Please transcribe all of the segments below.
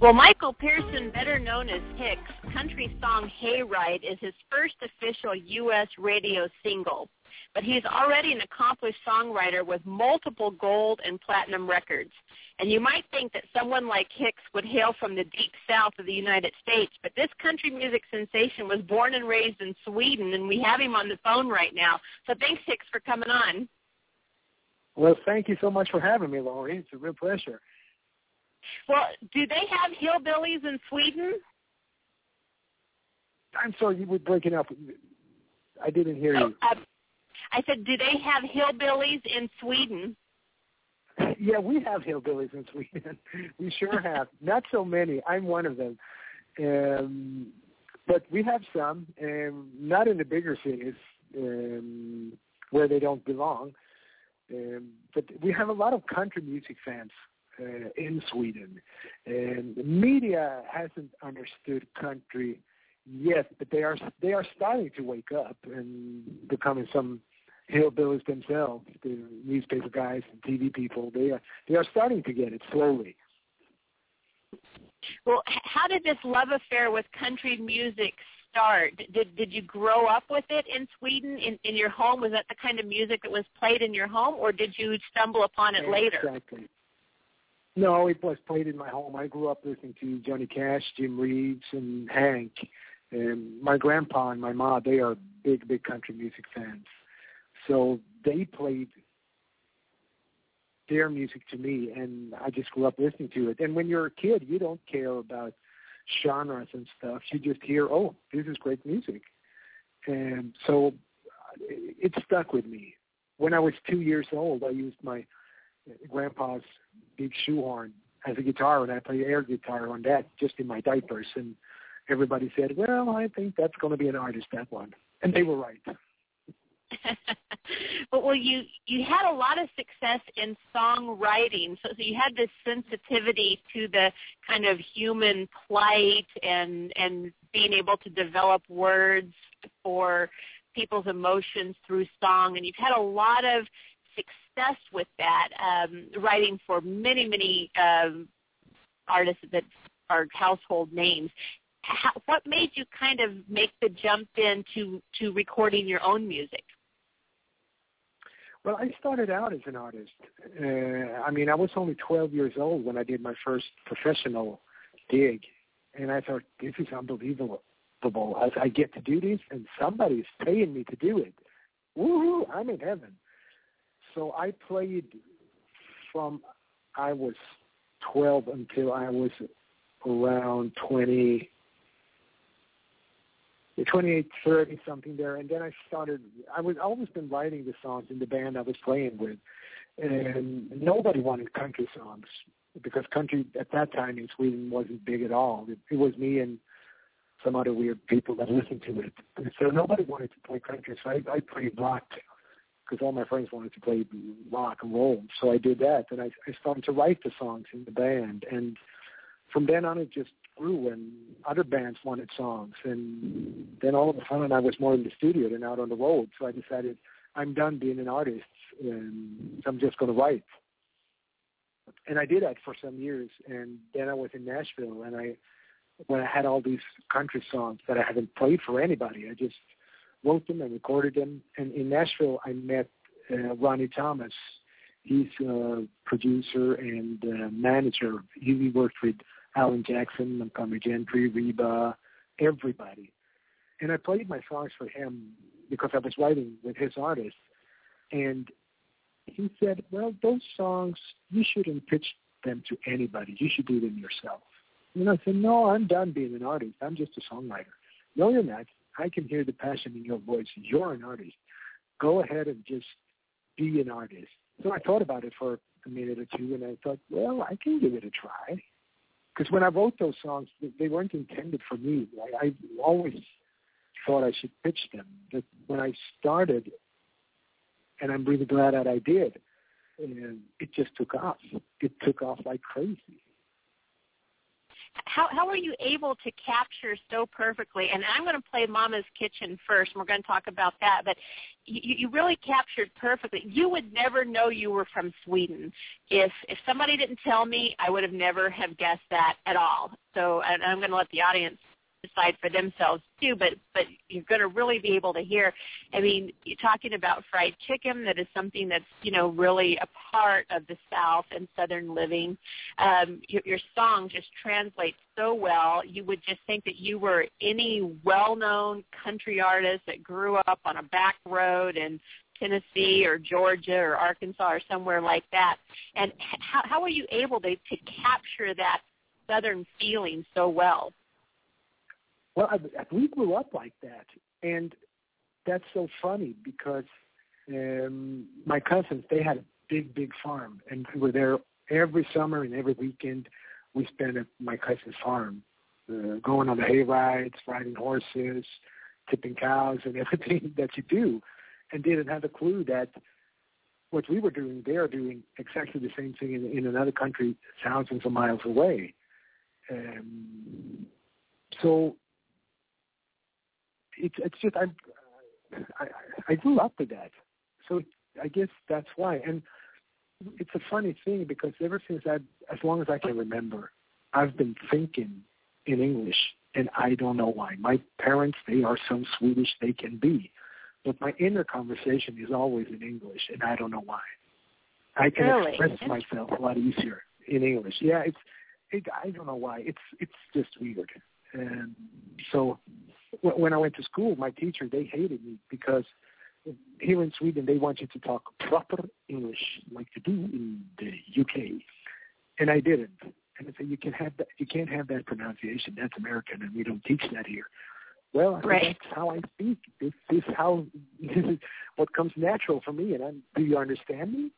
Well, Miqael Persson, better known as Hicks, country song Hayride is his first official U.S. radio single. But he's already an accomplished songwriter with multiple gold and platinum records. And you might think that someone like Hicks would hail from the deep south of the United States, but this country music sensation was born and raised in Sweden, and we have him on the phone right now. So thanks, Hicks, for coming on. Well, thank you so much for having me, Lori. It's a real pleasure. Well, do they have hillbillies in Sweden? I'm sorry, you were breaking up. I didn't hear you. Oh, uh, I said, do they have hillbillies in Sweden? Yeah, we have hillbillies in Sweden. we sure have. Not so many. I'm one of them. Um, but we have some, um, not in the bigger cities um, where they don't belong. Um, but we have a lot of country music fans uh, in Sweden. And the media hasn't understood country yet, but they are they are starting to wake up and becoming some hillbillies themselves, the newspaper guys and TV people, they are they are starting to get it slowly. Well, how did this love affair with country music start? Did did you grow up with it in Sweden in in your home? Was that the kind of music that was played in your home, or did you stumble upon it later? Exactly. No, it was played in my home. I grew up listening to Johnny Cash, Jim Reeves, and Hank. And my grandpa and my mom, they are big, big country music fans. So they played their music to me, and I just grew up listening to it. And when you're a kid, you don't care about genres and stuff. You just hear, oh, this is great music. And so it stuck with me. When I was two years old, I used my grandpa's big shoehorn as a guitar, and I played air guitar on that just in my diapers. And everybody said, well, I think that's going to be an artist, that one. And they were right. but well, you you had a lot of success in songwriting, so, so you had this sensitivity to the kind of human plight and and being able to develop words for people's emotions through song, and you've had a lot of success with that, um, writing for many many um, artists that are household names. How, what made you kind of make the jump into to recording your own music? Well, I started out as an artist. Uh, I mean, I was only 12 years old when I did my first professional gig, and I thought, this is unbelievable. I, I get to do this, and somebody's paying me to do it. Woohoo! I'm in heaven. So I played from I was 12 until I was around 20, 28, 30 something there, and then I started. I was always been writing the songs in the band I was playing with, and nobody wanted country songs because country at that time in Sweden wasn't big at all. It, it was me and some other weird people that listened to it. So nobody wanted to play country, so I, I played rock because all my friends wanted to play rock and roll. So I did that, and I, I started to write the songs in the band, and from then on it just grew and other bands wanted songs and then all of a sudden I was more in the studio than out on the road. So I decided I'm done being an artist and I'm just going to write. And I did that for some years and then I was in Nashville and I when I had all these country songs that I haven't played for anybody, I just wrote them and recorded them. And in Nashville, I met uh, Ronnie Thomas. He's a producer and uh, manager. He worked with Alan Jackson, Montgomery Gentry, Reba, everybody. And I played my songs for him because I was writing with his artists. And he said, well, those songs, you shouldn't pitch them to anybody. You should do them yourself. And I said, no, I'm done being an artist. I'm just a songwriter. No, you're not. I can hear the passion in your voice. You're an artist. Go ahead and just be an artist. So I thought about it for a minute or two, and I thought, well, I can give it a try. Because when I wrote those songs, they weren't intended for me. I, I always thought I should pitch them. But when I started, and I'm really glad that I did, and it just took off. It took off like crazy how how are you able to capture so perfectly? And I'm going to play Mama's Kitchen first, and we're going to talk about that. But you, you really captured perfectly. You would never know you were from Sweden if if somebody didn't tell me. I would have never have guessed that at all. So, and I'm going to let the audience decide for themselves too. But but you're going to really be able to hear. I mean, you're talking about fried chicken. That is something that's you know really a part of the South and Southern living. Um, your, your song just translates so well. You would just think that you were any well-known country artist that grew up on a back road and Tennessee or Georgia or Arkansas or somewhere like that. And how, how were you able to, to capture that Southern feeling so well? Well, I, we grew up like that, and that's so funny because um, my cousins they had a big, big farm, and we were there every summer and every weekend. We spent at my cousin's farm, uh, going on the hay rides, riding horses, tipping cows, and everything that you do, and didn't have a clue that what we were doing, they are doing exactly the same thing in, in another country thousands of miles away. Um, so it's it's just I, I I grew up with that, so I guess that's why. And it's a funny thing because ever since I, as long as I can remember, I've been thinking in English, and I don't know why. My parents, they are so Swedish they can be, but my inner conversation is always in English, and I don't know why. I can really? express myself a lot easier in English. Yeah, it's it, I don't know why. It's it's just weird. And so when I went to school, my teacher they hated me because here in Sweden they want you to talk proper English like you do in the UK, and I didn't. And I said you can have that. You can't have that pronunciation. That's American, and we don't teach that here. Well, I right. said, that's how I speak. This, this is how this is what comes natural for me. And I'm, do you understand me?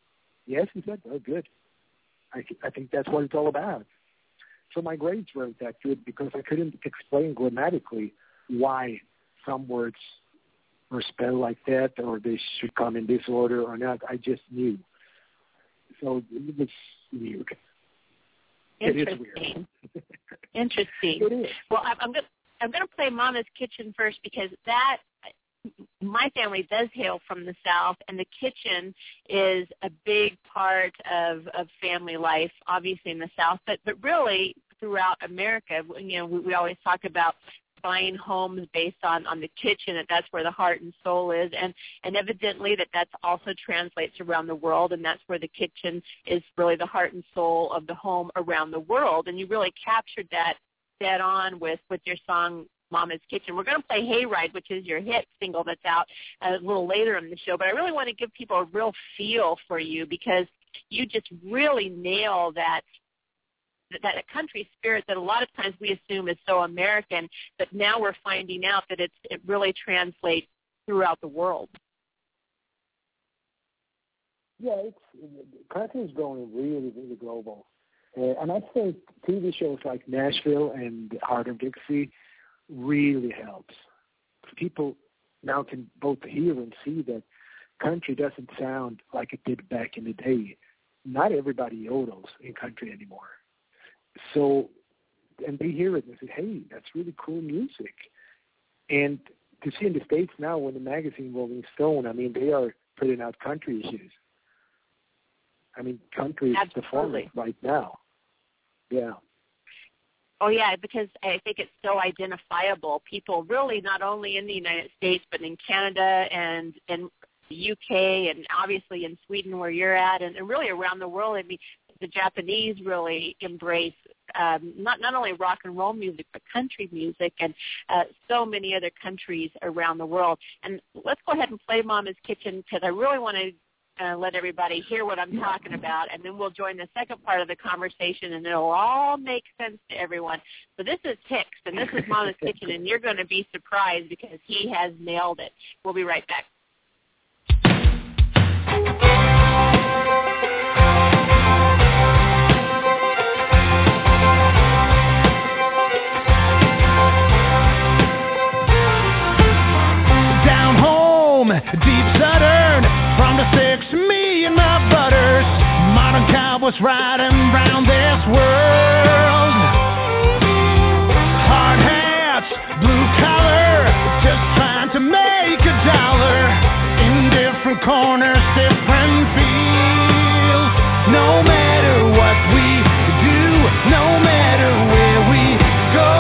Yes, he said. Oh, good. I I think that's what it's all about. So my grades weren't that good because I couldn't explain grammatically why some words were spelled like that or they should come in this order or not. I just knew. So it was weird. Interesting. It is weird. Interesting. It is. Well, I'm, I'm going. I'm going to play Mama's Kitchen first because that my family does hail from the south and the kitchen is a big part of of family life obviously in the south but but really throughout america. You know we, we always talk about buying homes based on on the kitchen that that's where the heart and soul is and and evidently that that's also translates around the world and that's where the kitchen is really the heart and soul of the home around the world. And you really captured that dead on with with your song Mama's Kitchen. We're going to play Hayride, which is your hit single that's out a little later in the show. But I really want to give people a real feel for you because you just really nail that that a country spirit that a lot of times we assume is so American, but now we're finding out that it's it really translates throughout the world. Yeah, it's country is going really, really global, uh, and I think TV shows like Nashville and Hart of Dixie really helps. People now can both hear and see that country doesn't sound like it did back in the day. Not everybody yodels in country anymore. So, and they hear it and they say, hey, that's really cool music. And to see in the States now when the magazine Rolling Stone, I mean, they are putting out country issues. I mean, country is the format right now. Yeah. Oh yeah, because I think it's so identifiable. People really not only in the United States but in Canada and and the UK and obviously in Sweden where you're at and, and really around the world. I mean, the Japanese really embrace um, not not only rock and roll music but country music and uh, so many other countries around the world. And let's go ahead and play Mama's Kitchen because I really want to uh, let everybody hear what I'm talking about, and then we'll join the second part of the conversation, and it'll all make sense to everyone. So this is Hicks, and this is Mama's Kitchen, and you're going to be surprised because he has nailed it. We'll be right back. Cowboys riding round this world. Hard hats, blue collar, just trying to make a dollar. In different corners, different fields. No matter what we do, no matter where we go.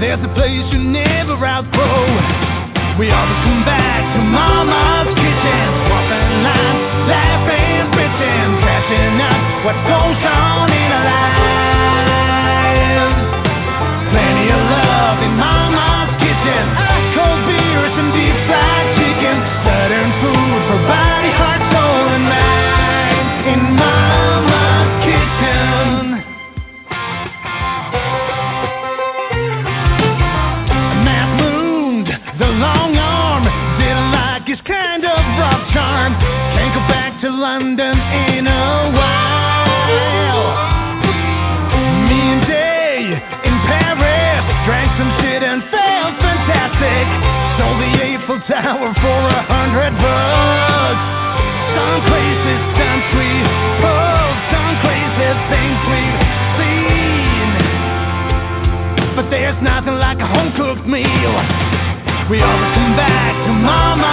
There's a place you never outgrow. We always come back cooked meal. We always come back to Mama's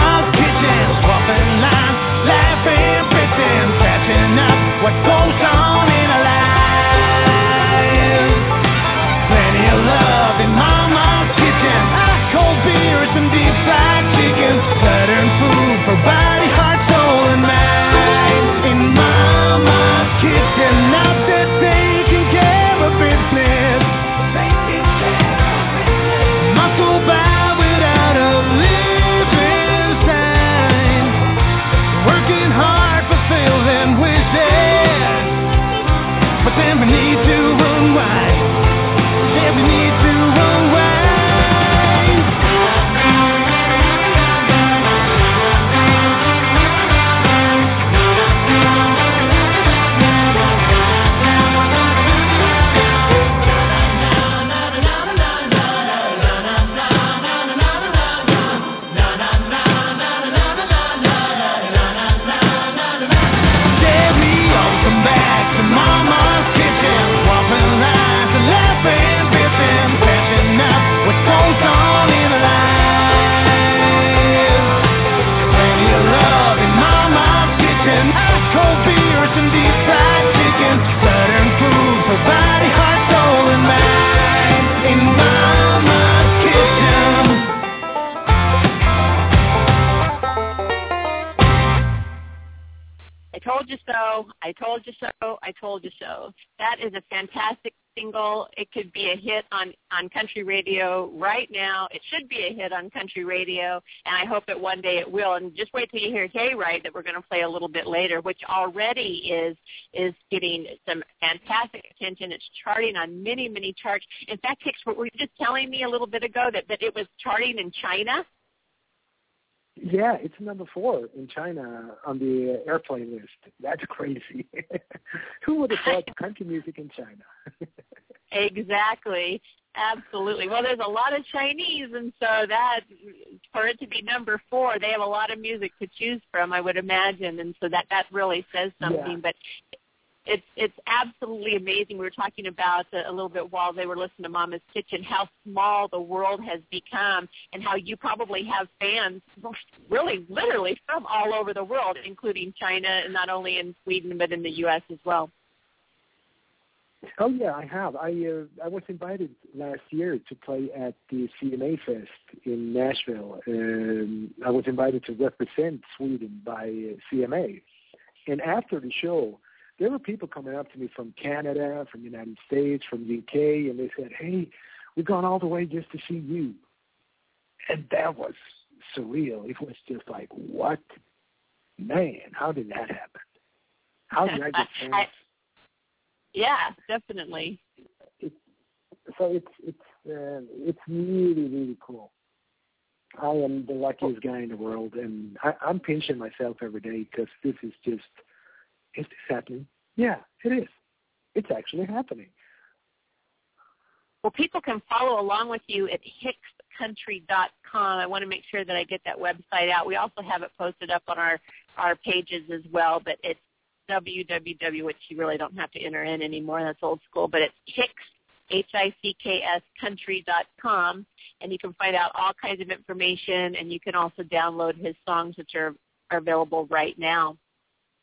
told you so. I told you so. I told you so. That is a fantastic single. It could be a hit on on country radio right now. It should be a hit on country radio, and I hope that one day it will. And just wait till you hear Hey Hayride that we're going to play a little bit later, which already is is getting some fantastic attention. It's charting on many many charts. In fact, Hicks, were you just telling me a little bit ago that that it was charting in China? Yeah, it's number four in China on the airplane list. That's crazy. Who would have thought country music in China? Exactly. Absolutely. Well, there's a lot of Chinese, and so that for it to be number four, they have a lot of music to choose from, I would imagine, and so that that really says something. Yeah. But it's it's absolutely amazing. We were talking about a, a little bit while they were listening to Mama's Kitchen how small the world has become, and how you probably have fans, really, literally from all over the world, including China, and not only in Sweden but in the U.S. as well. Oh yeah, I have. I uh, I was invited last year to play at the CMA Fest in Nashville. Um, I was invited to represent Sweden by uh, CMA, and after the show, there were people coming up to me from Canada, from the United States, from the UK, and they said, "Hey, we've gone all the way just to see you," and that was surreal. It was just like, what, man? How did that happen? How did I get fans? I- Yeah, definitely. it, so it's it's uh, it's really really cool. I am the luckiest guy in the world, and I, I'm pinching myself every day because this is just is this happening? Yeah, it is. It's actually happening. Well, people can follow along with you at hickscountry.com. I want to make sure that I get that website out. We also have it posted up on our our pages as well, but it's www, which you really don't have to enter in anymore. That's old school, but it's Hicks H-I-C-K-S country.com, and you can find out all kinds of information, and you can also download his songs, which are, are available right now.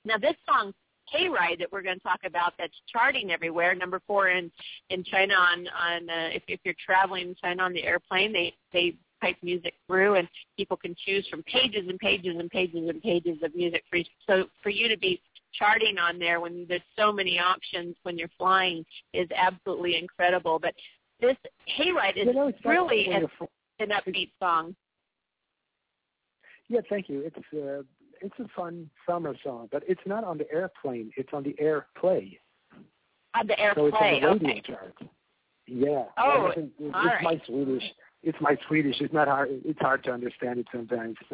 Now, this song, Hayride, that we're going to talk about, that's charting everywhere, number four in in China on on uh, if if you're traveling in China on the airplane, they they pipe music through, and people can choose from pages and pages and pages and pages of music for you. So for you to be charting on there when there's so many options when you're flying is absolutely incredible. But this Hayride is you know, really an, an upbeat song. Yeah, thank you. It's uh, it's a fun summer song, but it's not on the airplane. It's on the airplay. On the airplay, so it's on the radio okay. chart. Yeah. Oh, it's, it's all my right. Swedish. It's my Swedish. It's not hard. It's hard to understand it sometimes.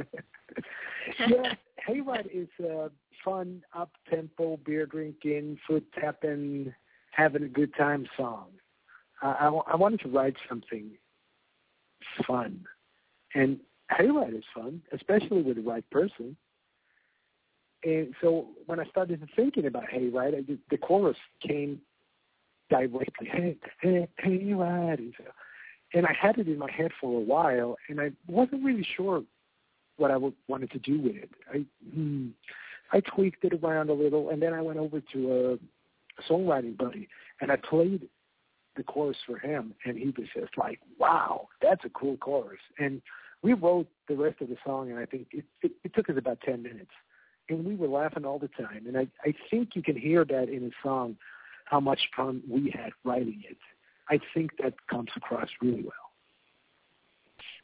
yeah, Hayride is a fun, up tempo, beer drinking, foot tapping, having a good time song. I, I, I wanted to write something fun, and Hayride is fun, especially with the right person. And so when I started thinking about Hayride, I, the chorus came directly, hey, hey, Hayride. And, so, and I had it in my head for a while, and I wasn't really sure what I wanted to do with it. I hmm, I tweaked it around a little, and then I went over to a, songwriting buddy, and I played the chorus for him, and he was just like, "Wow, that's a cool chorus." And we wrote the rest of the song, and I think it, it, it took us about ten minutes, and we were laughing all the time. And I I think you can hear that in the song, how much fun we had writing it. I think that comes across really well.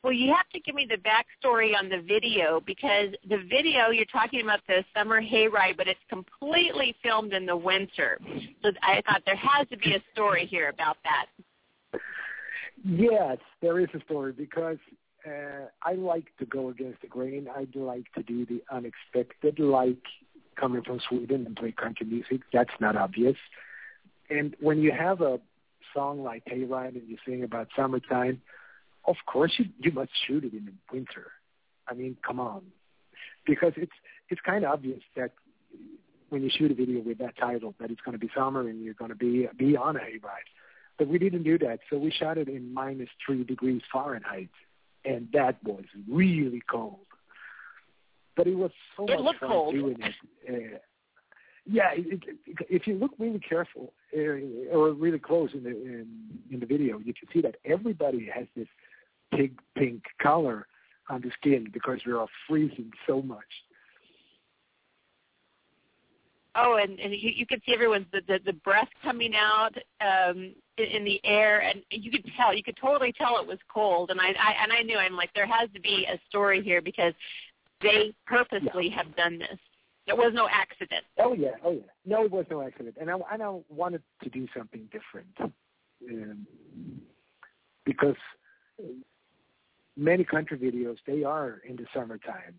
Well, you have to give me the backstory on the video because the video you're talking about the summer hayride, but it's completely filmed in the winter. So I thought there has to be a story here about that. Yes, there is a story because uh, I like to go against the grain. I like to do the unexpected, like coming from Sweden and play country music. That's not obvious. And when you have a song like Hayride and you sing about summertime, of course you you must shoot it in the winter. I mean, come on, because it's it's kind of obvious that when you shoot a video with that title that it's going to be summer and you're going to be be on a hayride. But we didn't do that, so we shot it in minus three degrees Fahrenheit, and that was really cold. But it was so It much looked fun cold. doing it. Uh, yeah, it, it, if you look really careful uh, or really close in the in, in the video, you can see that everybody has this pig pink color on the skin because we're all freezing so much. Oh, and, and you, you could see everyone's the, the, the breath coming out um, in, in the air, and you could tell. You could totally tell it was cold. And I, I and I knew I'm like there has to be a story here because they purposely have done this. There was no accident. Oh yeah, oh yeah. No, it was no accident, and I, and I wanted to do something different um, because many country videos they are in the summertime.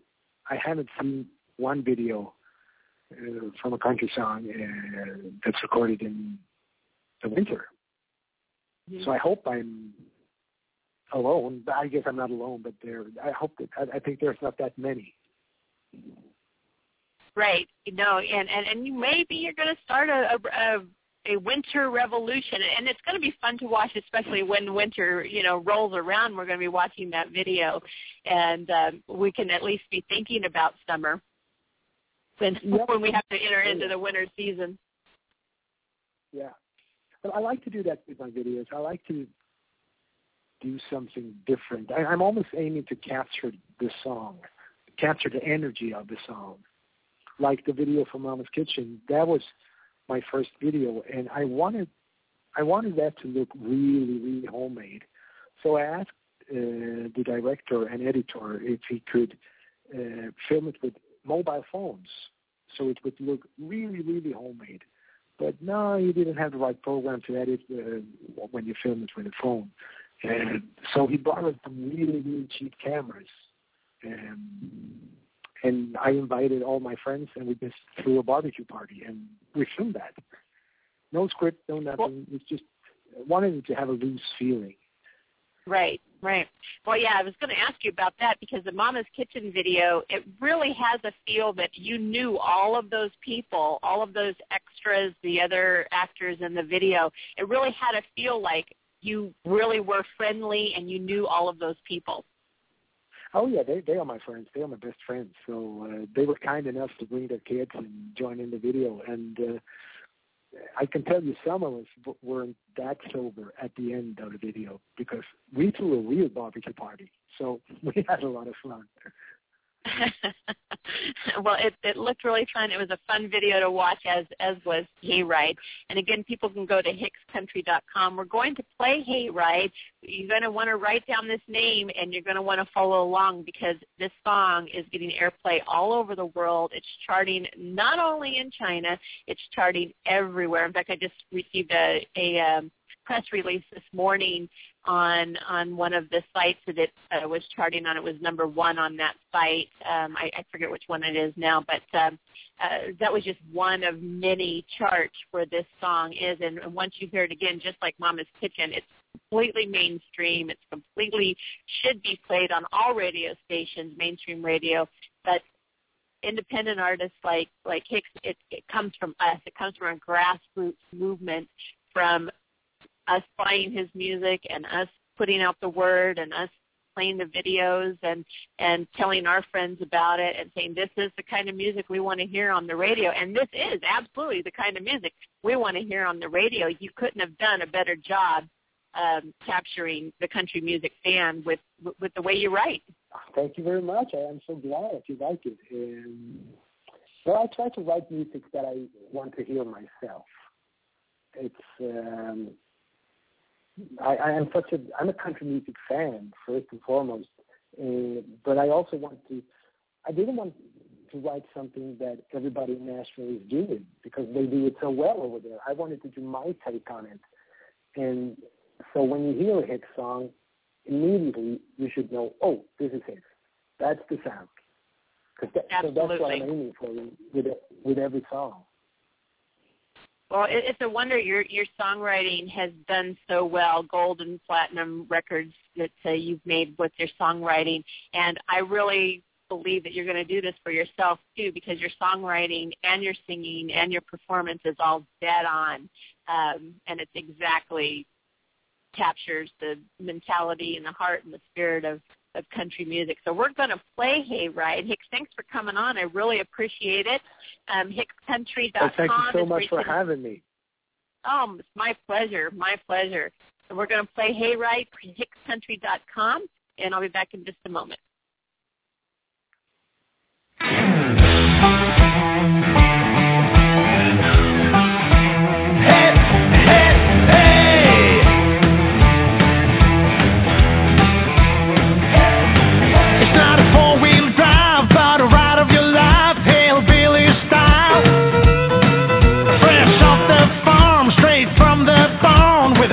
I haven't seen one video from a country song uh, that's recorded in the winter. So I hope I'm alone. I guess I'm not alone, but there. I hope that I, I think there's not that many. Right. No, and and and you maybe you're going to start a, a a winter revolution, and it's going to be fun to watch, especially when winter you know rolls around. We're going to be watching that video, and um, we can at least be thinking about summer when Yep. when we have to enter into the winter season. Yeah. But I like to do that with my videos. I like to do something different. I, I'm almost aiming to capture the song, capture the energy of the song. Like the video from Mama's Kitchen, that was my first video, and I wanted, I wanted that to look really, really homemade. So I asked uh, the director and editor if he could uh, film it with mobile phones, so it would look really, really homemade. But no, you didn't have the right program to edit uh, when you film it with a phone. And so he brought us some really, really cheap cameras. Um, and I invited all my friends, and we just threw a barbecue party, and we filmed that. No script, no nothing. it's just wanted to have a loose feeling. Right. Right. Well, yeah, I was going to ask you about that because the Mama's Kitchen video, it really has a feel that you knew all of those people, all of those extras, the other actors in the video. It really had a feel like you really were friendly and you knew all of those people. Oh yeah, they they are my friends. They are my best friends. So uh, they were kind enough to bring their kids and join in the video. And uh, I can tell you some of us weren't that sober at the end of the video because we threw a real barbecue party. So we had a lot of fun. well, it, it looked really fun. It was a fun video to watch, as as was Hayride. And again, people can go to hickscountry.com. We're going to play Hayride. You're going to want to write down this name, and you're going to want to follow along because this song is getting airplay all over the world. It's charting not only in China, it's charting everywhere. In fact, I just received a a um, press release this morning on on one of the sites that it uh, was charting on. It was number one on that site. Um, I, I forget which one it is now, but um, uh, that was just one of many charts where this song is. And once you hear it again, just like Mama's Kitchen, it's completely mainstream. It's completely should be played on all radio stations, mainstream radio. But independent artists like like Hicks, it, it comes from us. It comes from a grassroots movement from us buying his music and us putting out the word and us playing the videos and and telling our friends about it and saying this is the kind of music we want to hear on the radio. And this is absolutely the kind of music we want to hear on the radio. You couldn't have done a better job um, capturing the country music fan with with the way you write. Thank you very much. I am so glad you like it. And well i try to write music that i want to hear myself. It's um I, I am such a I'm a country music fan first and foremost, uh, but I also want to. I didn't want to write something that everybody in Nashville is doing because they do it so well over there. I wanted to do my take on it, and so when you hear a Hicks song, immediately you should know, oh, this is Hicks. That's the sound. Because that, so that's what I'm aiming for with with every song. Well, it, it's a wonder your your songwriting has done so well. Gold and platinum records that uh, you've made with your songwriting, and I really believe that you're going to do this for yourself too, because your songwriting and your singing and your performance is all dead on, um, and it's exactly captures the mentality and the heart and the spirit of of country music. So we're going to play "Hey Hayride. Hicks, thanks for coming on. I really appreciate it. Um, HicksCountry.com. Well, thank you so much for having me. Oh, it's my pleasure. My pleasure. So we're going to play Hayride from HicksCountry.com, and I'll be back in just a moment.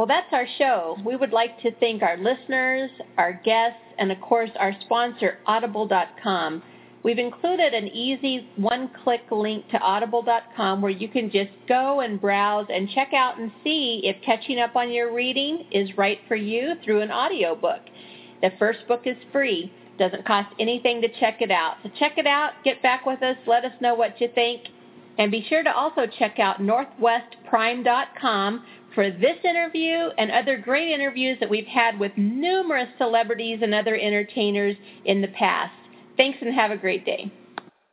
Well, that's our show. We would like to thank our listeners, our guests, and of course our sponsor, Audible.com. We've included an easy one-click link to audible.com where you can just go and browse and check out and see if catching up on your reading is right for you through an audiobook. The first book is free. Doesn't cost anything to check it out. So check it out, get back with us, let us know what you think, and be sure to also check out northwestprime.com for this interview and other great interviews that we've had with numerous celebrities and other entertainers in the past. Thanks and have a great day.